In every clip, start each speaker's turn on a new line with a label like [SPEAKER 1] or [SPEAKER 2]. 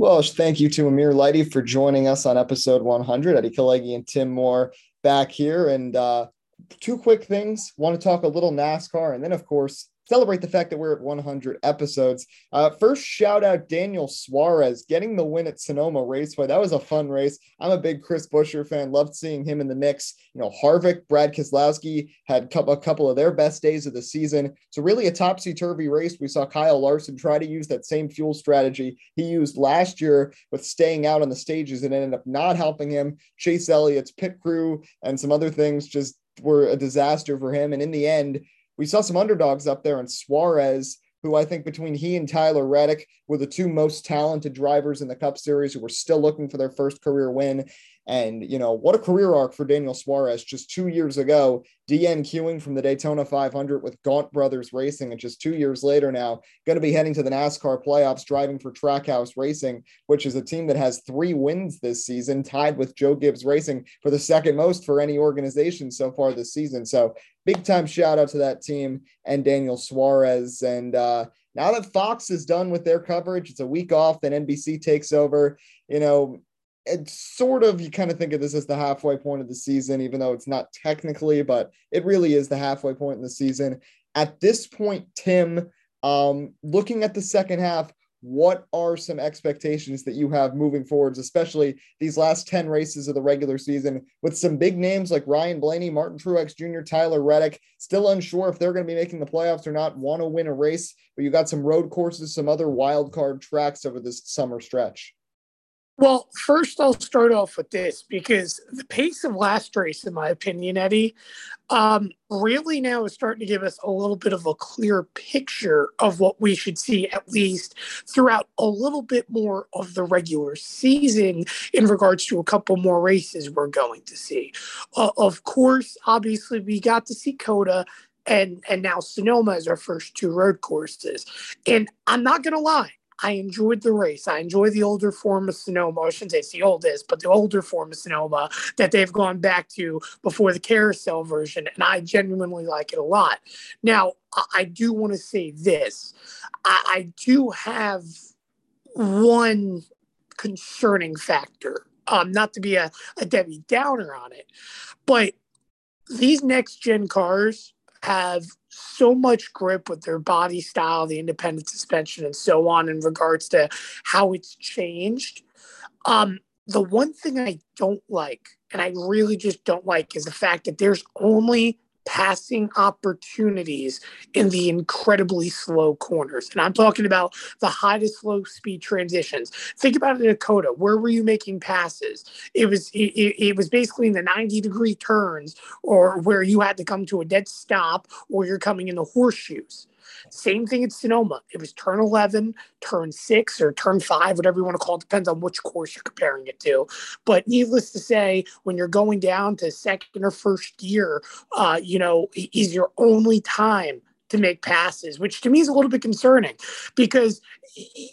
[SPEAKER 1] Well, thank you to Amir Lighty for joining us on episode 100. Eddie Kalegi and Tim Moore back here. And uh, two quick things. Want to talk a little NASCAR, and then, of course, celebrate the fact that we're at 100 episodes. Uh, first, shout out Daniel Suarez getting the win at Sonoma Raceway. That was a fun race. I'm a big Chris Buescher fan. Loved seeing him in the mix. You know, Harvick, Brad Keselowski had a couple of their best days of the season. So really a topsy turvy race. We saw Kyle Larson try to use that same fuel strategy he used last year with staying out on the stages and ended up not helping him. Chase Elliott's pit crew and some other things just were a disaster for him. And in the end, we saw some underdogs up there and Suarez, who I think between he and Tyler Reddick were the two most talented drivers in the Cup Series who were still looking for their first career win. And, you know, what a career arc for Daniel Suarez. Just two years ago, DNQing from the Daytona 500 with Gaunt Brothers Racing. And just two years later now, going to be heading to the NASCAR playoffs, driving for Trackhouse Racing, which is a team that has three wins this season, tied with Joe Gibbs Racing for the second most for any organization so far this season. So big time shout out to that team and Daniel Suarez. And, uh, now that Fox is done with their coverage, it's a week off, then NBC takes over. You know, it's sort of you kind of think of this as the halfway point of the season, even though it's not technically, but it really is the halfway point in the season. At this point, Tim, um, looking at the second half, what are some expectations that you have moving forwards, especially these last 10 races of the regular season with some big names like Ryan Blaney, Martin Truex Jr., Tyler Reddick, still unsure if they're going to be making the playoffs or not, want to win a race, but you got some road courses, some other wild card tracks over this summer stretch.
[SPEAKER 2] Well, first I'll start off with this because the pace of last race, in my opinion, Eddie, um, really now is starting to give us a little bit of a clear picture of what we should see at least throughout a little bit more of the regular season in regards to a couple more races we're going to see. Uh, of course, obviously we got to see COTA and and now Sonoma as our first two road courses. And I'm not gonna lie, I enjoyed the race. I enjoy the older form of Sonoma. I shouldn't say it's the oldest, but the older form of Sonoma that they've gone back to before the carousel version. And I genuinely like it a lot. Now, I do want to say this I, I do have one concerning factor. Um, not to be a, a Debbie Downer on it, but these next gen cars have so much grip with their body style, the independent suspension, and so on in regards to how it's changed. Um, the one thing I don't like, and I really just don't like, is the fact that there's only passing opportunities in the incredibly slow corners. And I'm talking about the high to slow speed transitions. Think about it in COTA. Where were you making passes? It was it, it was basically in the 90 degree turns or where you had to come to a dead stop or you're coming in the horseshoes. Same thing at Sonoma. It was turn 11, turn six, or turn five, whatever you want to call it. Depends on which course you're comparing it to. But needless to say, when you're going down to second or first gear, uh, you know, is your only time to make passes, which to me is a little bit concerning because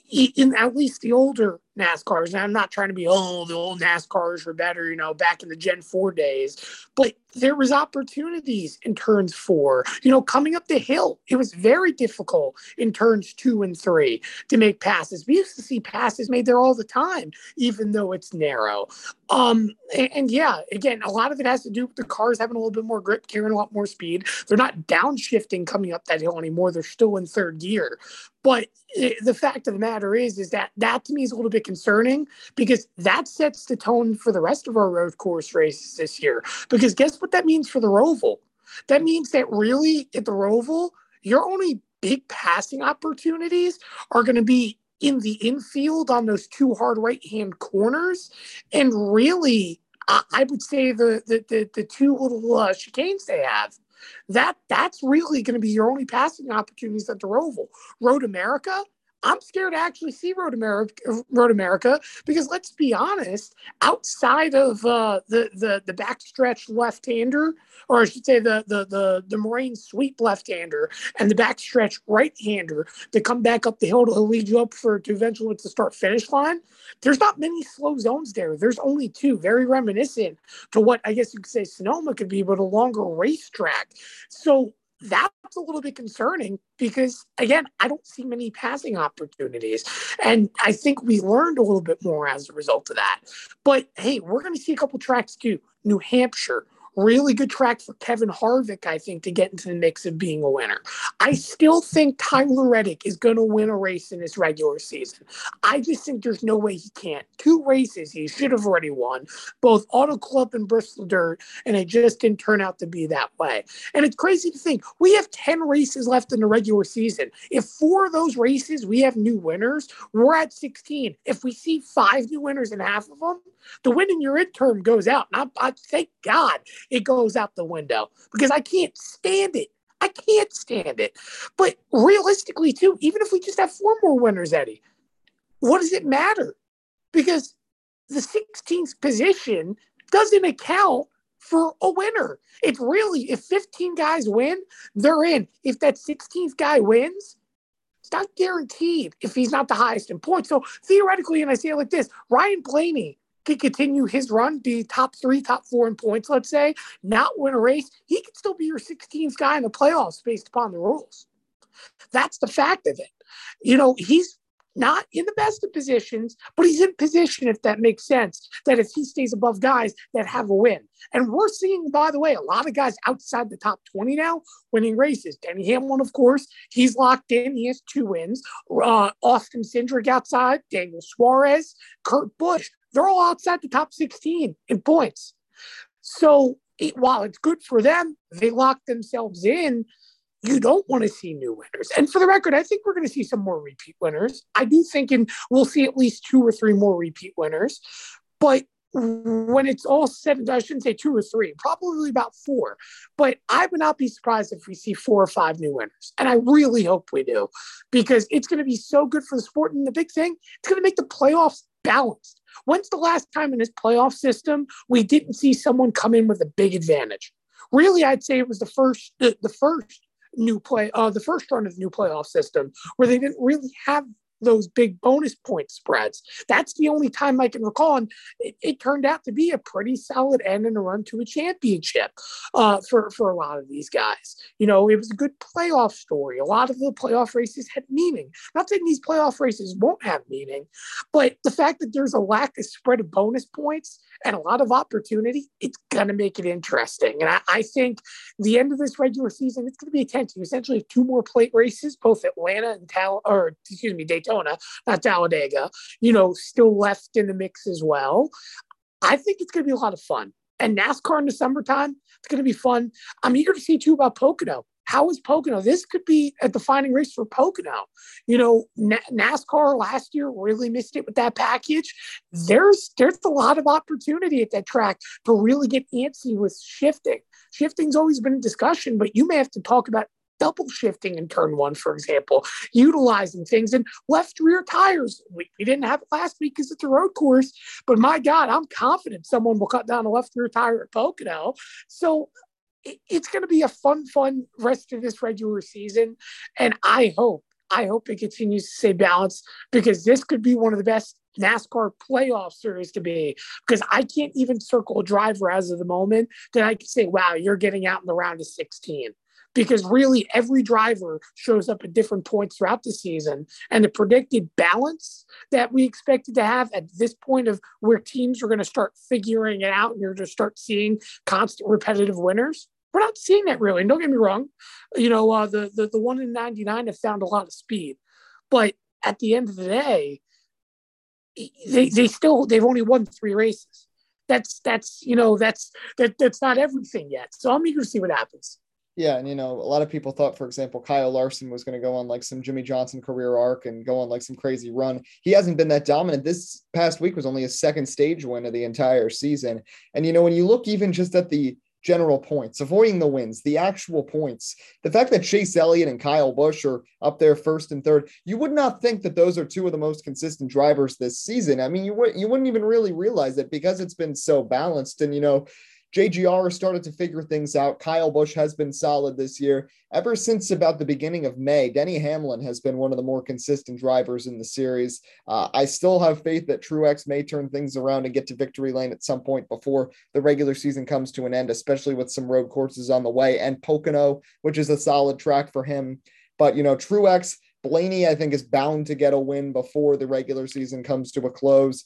[SPEAKER 2] in at least the older NASCARs, and I'm not trying to be, oh, the old NASCARs were better, you know, back in the Gen 4 days, but there was opportunities in turns four. You know, coming up the hill, it was very difficult in turns two and three to make passes. We used to see passes made there all the time, even though it's narrow. Um, and, and yeah, again, a lot of it has to do with the cars having a little bit more grip, carrying a lot more speed. They're not downshifting coming up that hill anymore. They're still in third gear. But it, the fact of the matter is, is that that to me is a little bit concerning because that sets the tone for the rest of our road course races this year. Because guess what that means for the Roval? That means that really at the Roval, your only big passing opportunities are going to be in the infield on those two hard right hand corners. And really, I, I would say the, the, the, the two little uh, chicanes they have that that's really going to be your only passing opportunities at the Roval. Road America, I'm scared to actually see Road America, Road America, because let's be honest, outside of uh, the the the backstretch left-hander, or I should say the the the the Moraine sweep left-hander and the backstretch right-hander to come back up the hill to lead you up for to eventually to start finish line. There's not many slow zones there. There's only two, very reminiscent to what I guess you could say Sonoma could be, but a longer racetrack. So that's a little bit concerning because again, I don't see many passing opportunities. And I think we learned a little bit more as a result of that. But hey, we're going to see a couple tracks too. New Hampshire, Really good track for Kevin Harvick, I think, to get into the mix of being a winner. I still think Tyler Reddick is going to win a race in this regular season. I just think there's no way he can't. Two races he should have already won, both Auto Club and Bristol Dirt, and it just didn't turn out to be that way. And it's crazy to think we have 10 races left in the regular season. If four of those races we have new winners, we're at 16. If we see five new winners in half of them, the win in your term goes out. And I, I thank God it goes out the window because I can't stand it. I can't stand it. But realistically, too, even if we just have four more winners, Eddie, what does it matter? Because the 16th position doesn't account for a winner. It's really, if 15 guys win, they're in. If that 16th guy wins, it's not guaranteed if he's not the highest in points. So theoretically, and I say it like this Ryan Blaney could continue his run, be top three, top four in points, let's say, not win a race, he could still be your 16th guy in the playoffs based upon the rules. That's the fact of it. You know, he's not in the best of positions, but he's in position, if that makes sense, that if he stays above guys that have a win. And we're seeing, by the way, a lot of guys outside the top 20 now winning races. Denny Hamlin, of course, he's locked in. He has two wins. Uh, Austin Cindric outside, Daniel Suarez, Kurt Busch. They're all outside the top 16 in points. So it, while it's good for them, they lock themselves in. You don't want to see new winners. And for the record, I think we're going to see some more repeat winners. I do think in, we'll see at least two or three more repeat winners. But when it's all said, and done, I shouldn't say two or three, probably about four. But I would not be surprised if we see four or five new winners. And I really hope we do because it's going to be so good for the sport. And the big thing, it's going to make the playoffs balanced. When's the last time in this playoff system we didn't see someone come in with a big advantage? Really, I'd say it was the first the, the first new play uh, the first run of the new playoff system where they didn't really have those big bonus point spreads. That's the only time I can recall. And it, it turned out to be a pretty solid end and a run to a championship uh, for, for a lot of these guys. You know, it was a good playoff story. A lot of the playoff races had meaning. Not saying these playoff races won't have meaning, but the fact that there's a lack of spread of bonus points and a lot of opportunity, it's going to make it interesting. And I, I, think the end of this regular season, it's going to be intense. You essentially two more plate races, both Atlanta and Tal, or excuse me, Daytona, not Talladega, you know, still left in the mix as well. I think it's going to be a lot of fun. And NASCAR in the summertime, it's going to be fun. I'm eager to see too about Pocono. How is Pocono? This could be a defining race for Pocono. You know, NASCAR last year really missed it with that package. There's there's a lot of opportunity at that track to really get antsy with shifting. Shifting's always been a discussion, but you may have to talk about double shifting in turn one, for example, utilizing things and left rear tires. We, we didn't have it last week because it's a road course, but my God, I'm confident someone will cut down a left rear tire at Pocono. So it, it's going to be a fun, fun rest of this regular season. And I hope, I hope it continues to stay balanced because this could be one of the best NASCAR playoff series to be because I can't even circle a driver as of the moment that I can say, wow, you're getting out in the round of 16 because really every driver shows up at different points throughout the season. And the predicted balance that we expected to have at this point of where teams are going to start figuring it out and you're going to start seeing constant repetitive winners. We're not seeing that really. And don't get me wrong, you know, uh, the, the the one in 99 have found a lot of speed. But at the end of the day, they, they still they've only won three races. That's that's you know that's that that's not everything yet. So I'm eager to see what happens.
[SPEAKER 1] Yeah, and you know, a lot of people thought, for example, Kyle Larson was going to go on like some Jimmie Johnson career arc and go on like some crazy run. He hasn't been that dominant. This past week was only a second stage win of the entire season. And you know, when you look even just at the general points, avoiding the wins, the actual points, the fact that Chase Elliott and Kyle Busch are up there first and third, you would not think that those are two of the most consistent drivers this season. I mean, you would you wouldn't even really realize it because it's been so balanced. And you know, JGR started to figure things out. Kyle Busch has been solid this year. Ever since about the beginning of May, Denny Hamlin has been one of the more consistent drivers in the series. Uh, I still have faith that Truex may turn things around and get to victory lane at some point before the regular season comes to an end, especially with some road courses on the way and Pocono, which is a solid track for him. But, you know, Truex, Blaney, I think, is bound to get a win before the regular season comes to a close.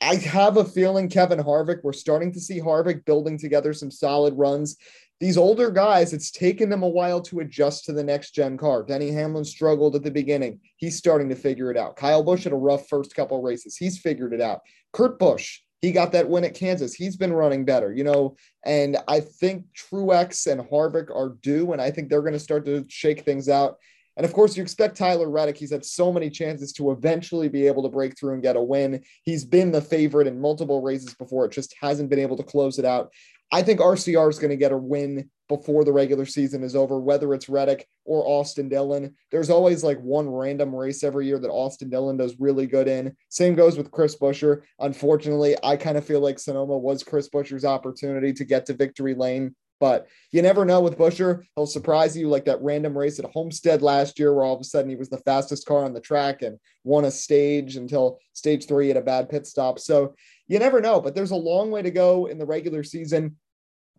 [SPEAKER 1] I have a feeling Kevin Harvick, we're starting to see Harvick building together some solid runs. These older guys, it's taken them a while to adjust to the next gen car. Denny Hamlin struggled at the beginning. He's starting to figure it out. Kyle Busch had a rough first couple races. He's figured it out. Kurt Busch, he got that win at Kansas. He's been running better, you know. And I think Truex and Harvick are due, and I think they're going to start to shake things out. And of course, you expect Tyler Reddick. He's had so many chances to eventually be able to break through and get a win. He's been the favorite in multiple races before. It just hasn't been able to close it out. I think RCR is going to get a win before the regular season is over, whether it's Reddick or Austin Dillon. There's always like one random race every year that Austin Dillon does really good in. Same goes with Chris Buescher. Unfortunately, I kind of feel like Sonoma was Chris Buescher's opportunity to get to victory lane but you never know with Buescher. He'll surprise you like that random race at Homestead last year, where all of a sudden he was the fastest car on the track and won a stage until stage three at a bad pit stop. So you never know, but there's a long way to go in the regular season.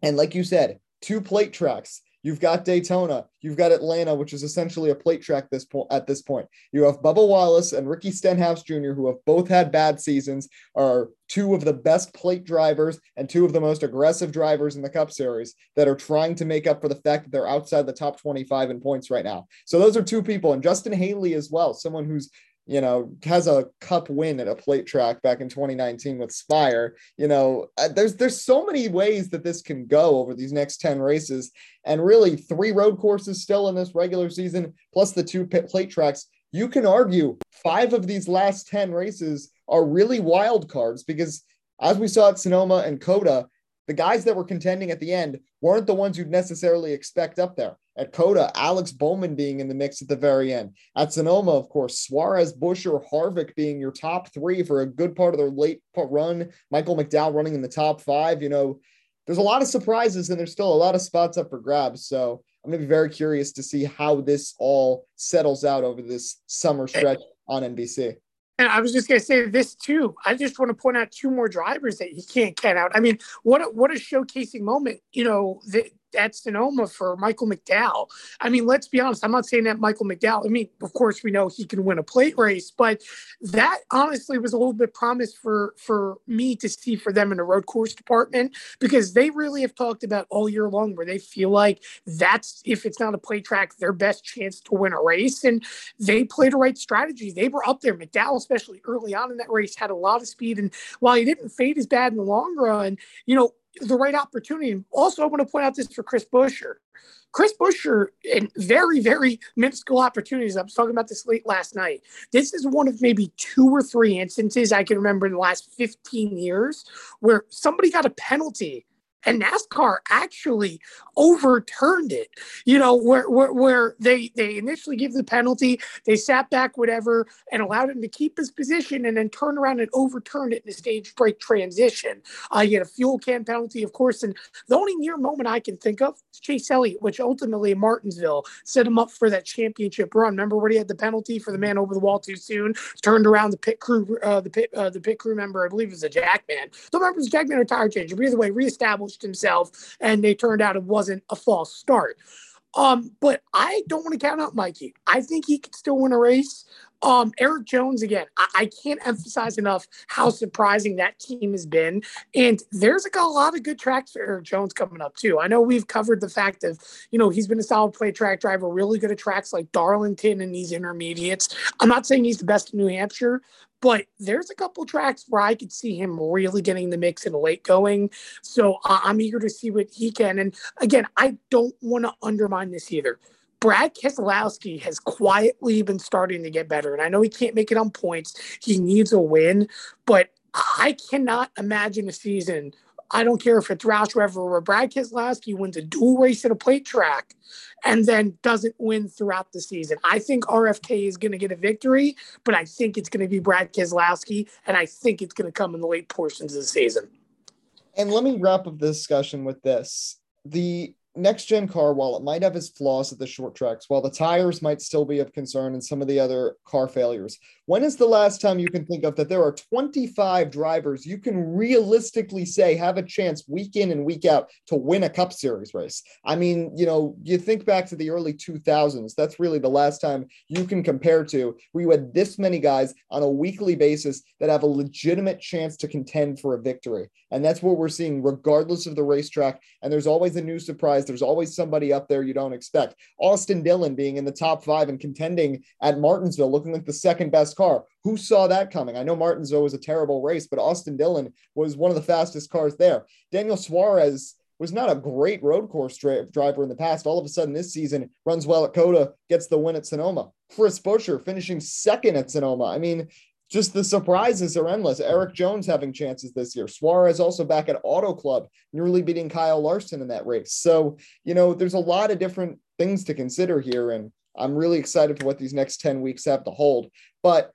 [SPEAKER 1] And like you said, two plate tracks. You've got Daytona. You've got Atlanta, which is essentially a plate track this point. At this point, you have Bubba Wallace and Ricky Stenhouse Jr., who have both had bad seasons, are two of the best plate drivers and two of the most aggressive drivers in the Cup Series that are trying to make up for the fact that they're outside the top 25 in points right now. So those are two people, and Justin Haley as well, someone who's you know, has a cup win at a plate track back in 2019 with Spire. You know, uh, there's there's so many ways that this can go over these next 10 races, and really three road courses still in this regular season, plus the two plate tracks. You can argue five of these last 10 races are really wild cards because, as we saw at Sonoma and COTA, the guys that were contending at the end weren't the ones you'd necessarily expect up there. At COTA, Alex Bowman being in the mix at the very end. At Sonoma, of course, Suarez, Buescher, Harvick being your top three for a good part of their late run. Michael McDowell running in the top five. You know, there's a lot of surprises and there's still a lot of spots up for grabs. So I'm going to be very curious to see how this all settles out over this summer stretch on NBC.
[SPEAKER 2] And I was just going to say this too. I just want to point out two more drivers that you can't count out. I mean, what a, what a showcasing moment. You know, the, at Sonoma for Michael McDowell. I mean, let's be honest. I'm not saying that Michael McDowell. I mean, of course, we know he can win a plate race, but that honestly was a little bit promised for for me to see for them in the road course department because they really have talked about all year long where they feel like that's if it's not a plate track, their best chance to win a race, and they played the right strategy. They were up there. McDowell, especially early on in that race, had a lot of speed, and while he didn't fade as bad in the long run, you know the right opportunity. Also, I want to point out this for Chris Buescher. Chris Buescher, in very, very minuscule opportunities. I was talking about this late last night. This is one of maybe two or three instances I can remember in the last 15 years where somebody got a penalty and NASCAR actually overturned it. You know, where where, where they they initially give the penalty, they sat back, whatever, and allowed him to keep his position, and then turned around and overturned it in the stage break transition. Uh, you get a fuel can penalty, of course, and the only near moment I can think of is Chase Elliott, which ultimately in Martinsville set him up for that championship run. Remember where he had the penalty for the man over the wall too soon, turned around the pit crew, uh, the pit uh, the pit crew member, I believe it was a Jackman. Don't remember was Jackman or tire changer. But either way, reestablished himself, and they turned out it wasn't a false start. Um, but I don't want to count out Mikey. I think he could still win a race. Um, Erik Jones again. I, I, can't emphasize enough how surprising that team has been. And there's like a lot of good tracks for Erik Jones coming up too. I know we've covered the fact of you know he's been a solid plate track driver, really good at tracks like Darlington and these intermediates. I'm not saying he's the best in New Hampshire, but there's a couple tracks where I could see him really getting the mix in late going. So I'm eager to see what he can. And again, I don't want to undermine this either. Brad Keselowski has quietly been starting to get better. And I know he can't make it on points. He needs a win, but I cannot imagine a season I don't care if it's Roush River or Brad Keselowski wins a dual race at a plate track and then doesn't win throughout the season. I think RFK is going to get a victory, but I think it's going to be Brad Keselowski, and I think it's going to come in the late portions of the season.
[SPEAKER 1] And let me wrap up the discussion with this. The next gen car, while it might have its flaws at the short tracks, while the tires might still be of concern and some of the other car failures, when is the last time you can think of that there are 25 drivers you can realistically say have a chance week in and week out to win a Cup Series race? I mean, you know, you think back to the early 2000s, that's really the last time you can compare to where you had this many guys on a weekly basis that have a legitimate chance to contend for a victory. And that's what we're seeing, regardless of the racetrack. And there's always a new surprise. There's always somebody up there you don't expect. Austin Dillon being in the top five and contending at Martinsville, looking like the second best car. Who saw that coming? I know Martinsville was a terrible race, but Austin Dillon was one of the fastest cars there. Daniel Suarez was not a great road course dra- driver in the past. All of a sudden, this season runs well at COTA, gets the win at Sonoma. Chris Buescher finishing second at Sonoma. I mean, just the surprises are endless. Erik Jones having chances this year. Suarez also back at Auto Club, nearly beating Kyle Larson in that race. So, you know, there's a lot of different things to consider here. And I'm really excited for what these next 10 weeks have to hold. But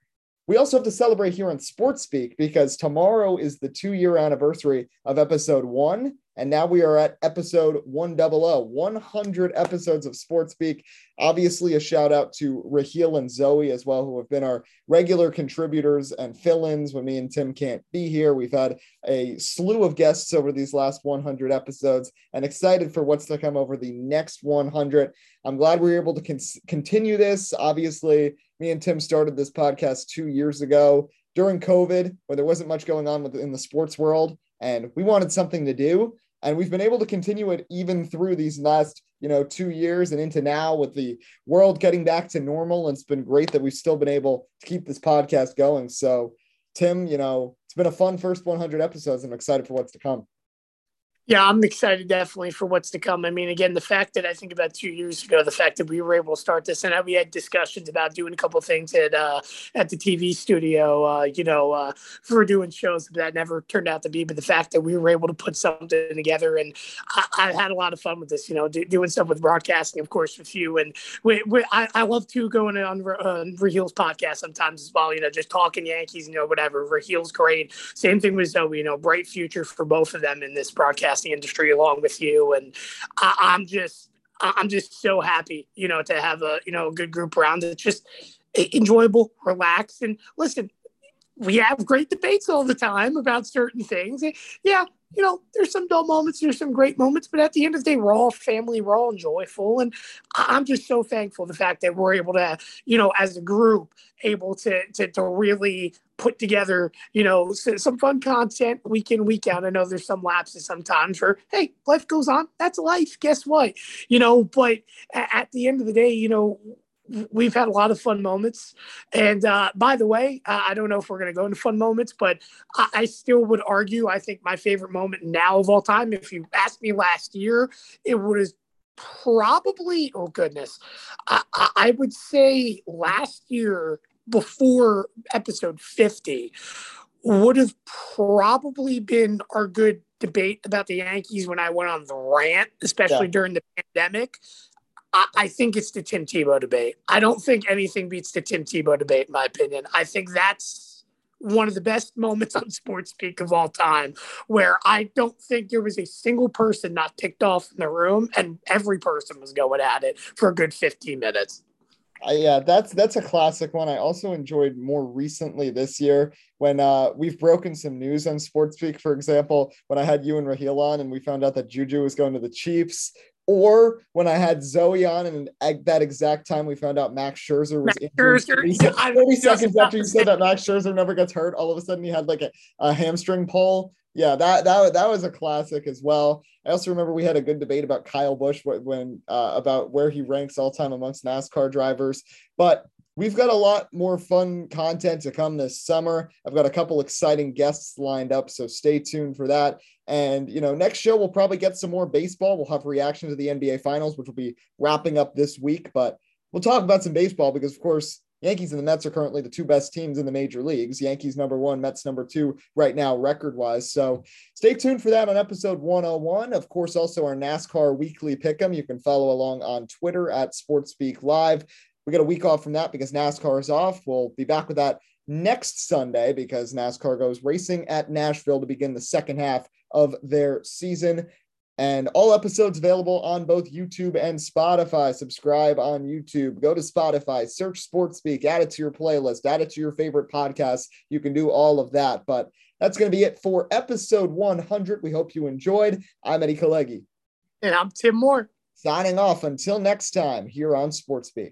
[SPEAKER 1] we also have to celebrate here on Sports Speak because tomorrow is the two year anniversary of episode one. And now we are at episode 100, 100 episodes of Sports Speak. Obviously, a shout out to Raheel and Zoe as well, who have been our regular contributors and fill ins when me and Tim can't be here. We've had a slew of guests over these last 100 episodes and excited for what's to come over the next 100. I'm glad we are able to con- continue this. Obviously, me and Tim started this podcast two years ago during COVID, where there wasn't much going on within the sports world, and we wanted something to do. And we've been able to continue it even through these last, you know, two years and into now with the world getting back to normal. And it's been great that we've still been able to keep this podcast going. So, Tim, you know, it's been a fun first 100 episodes. and I'm excited for what's to come.
[SPEAKER 2] Yeah, I'm excited definitely for what's to come. I mean, again, the fact that I think about two years ago, the fact that we were able to start this, and we had discussions about doing a couple things at uh, at the TV studio, uh, you know, uh, for doing shows that never turned out to be. But the fact that we were able to put something together, and I, I had a lot of fun with this, you know, do, doing stuff with broadcasting, of course, with you, and we, we, I, I love to going on uh, podcast sometimes as well. You know, just talking Yankees, you know, whatever. Raheel's great. Same thing with Zoe. You know, bright future for both of them in this broadcast broadcasting industry along with you. And I, am just, I'm just so happy, you know, to have a, you know, a good group around. It's just enjoyable, relaxed, and listen. We have great debates all the time about certain things. Yeah, you know, there's some dull moments, there's some great moments, but at the end of the day, we're all family, we're all joyful. And I'm just so thankful the fact that we're able to, you know, as a group, able to to, to really put together, you know, some fun content week in, week out. I know there's some lapses sometimes where, hey, life goes on. That's life. Guess what? You know, but at the end of the day, you know, we've had a lot of fun moments. And uh, by the way, uh, I don't know if we're going to go into fun moments, but I, I, still would argue I think my favorite moment now of all time, if you asked me last year, it was probably, oh goodness, I, I would say last year before episode 50 would have probably been our good debate about the Yankees when I went on the rant, especially yeah. during the pandemic. I, think it's the Tim Tebow debate. I don't think anything beats the Tim Tebow debate, in my opinion. I think that's one of the best moments on Sports Speak of all time, where I don't think there was a single person not ticked off in the room, and every person was going at it for a good 15 minutes.
[SPEAKER 1] Uh, yeah, that's that's a classic one. I also enjoyed more recently this year when uh, we've broken some news on Sports Speak. For example, when I had you and Raheel on, and we found out that Juju was going to the Chiefs or when I had Zoe on, and at that exact time we found out Max Scherzer was Max Scherzer, 30, 30 seconds after you said that Max Scherzer never gets hurt, all of a sudden he had like a, a hamstring pull. Yeah, that that that was a classic as well. I also remember we had a good debate about Kyle Busch when uh, about where he ranks all time amongst NASCAR drivers. But we've got a lot more fun content to come this summer. I've got a couple exciting guests lined up, so stay tuned for that. And you know, next show we'll probably get some more baseball. We'll have reaction to the NBA Finals, which will be wrapping up this week. But we'll talk about some baseball because, of course, Yankees and the Mets are currently the two best teams in the major leagues. Yankees number one, Mets number two right now, record wise. So stay tuned for that on episode 101. Of course, also our NASCAR weekly pick'em. You can follow along on Twitter at SportsSpeak Live we got a week off from that because NASCAR is off. We'll be back with that next Sunday because NASCAR goes racing at Nashville to begin the second half of their season. And all episodes available on both YouTube and Spotify. Subscribe on YouTube. Go to Spotify, search Sports Speak, add it to your playlist, add it to your favorite podcast. You can do all of that. But that's going to be it for episode 100. We hope you enjoyed. I'm Eddie Kalegi.
[SPEAKER 2] And I'm Tim Moore.
[SPEAKER 1] Signing off until next time here on Sports Speak.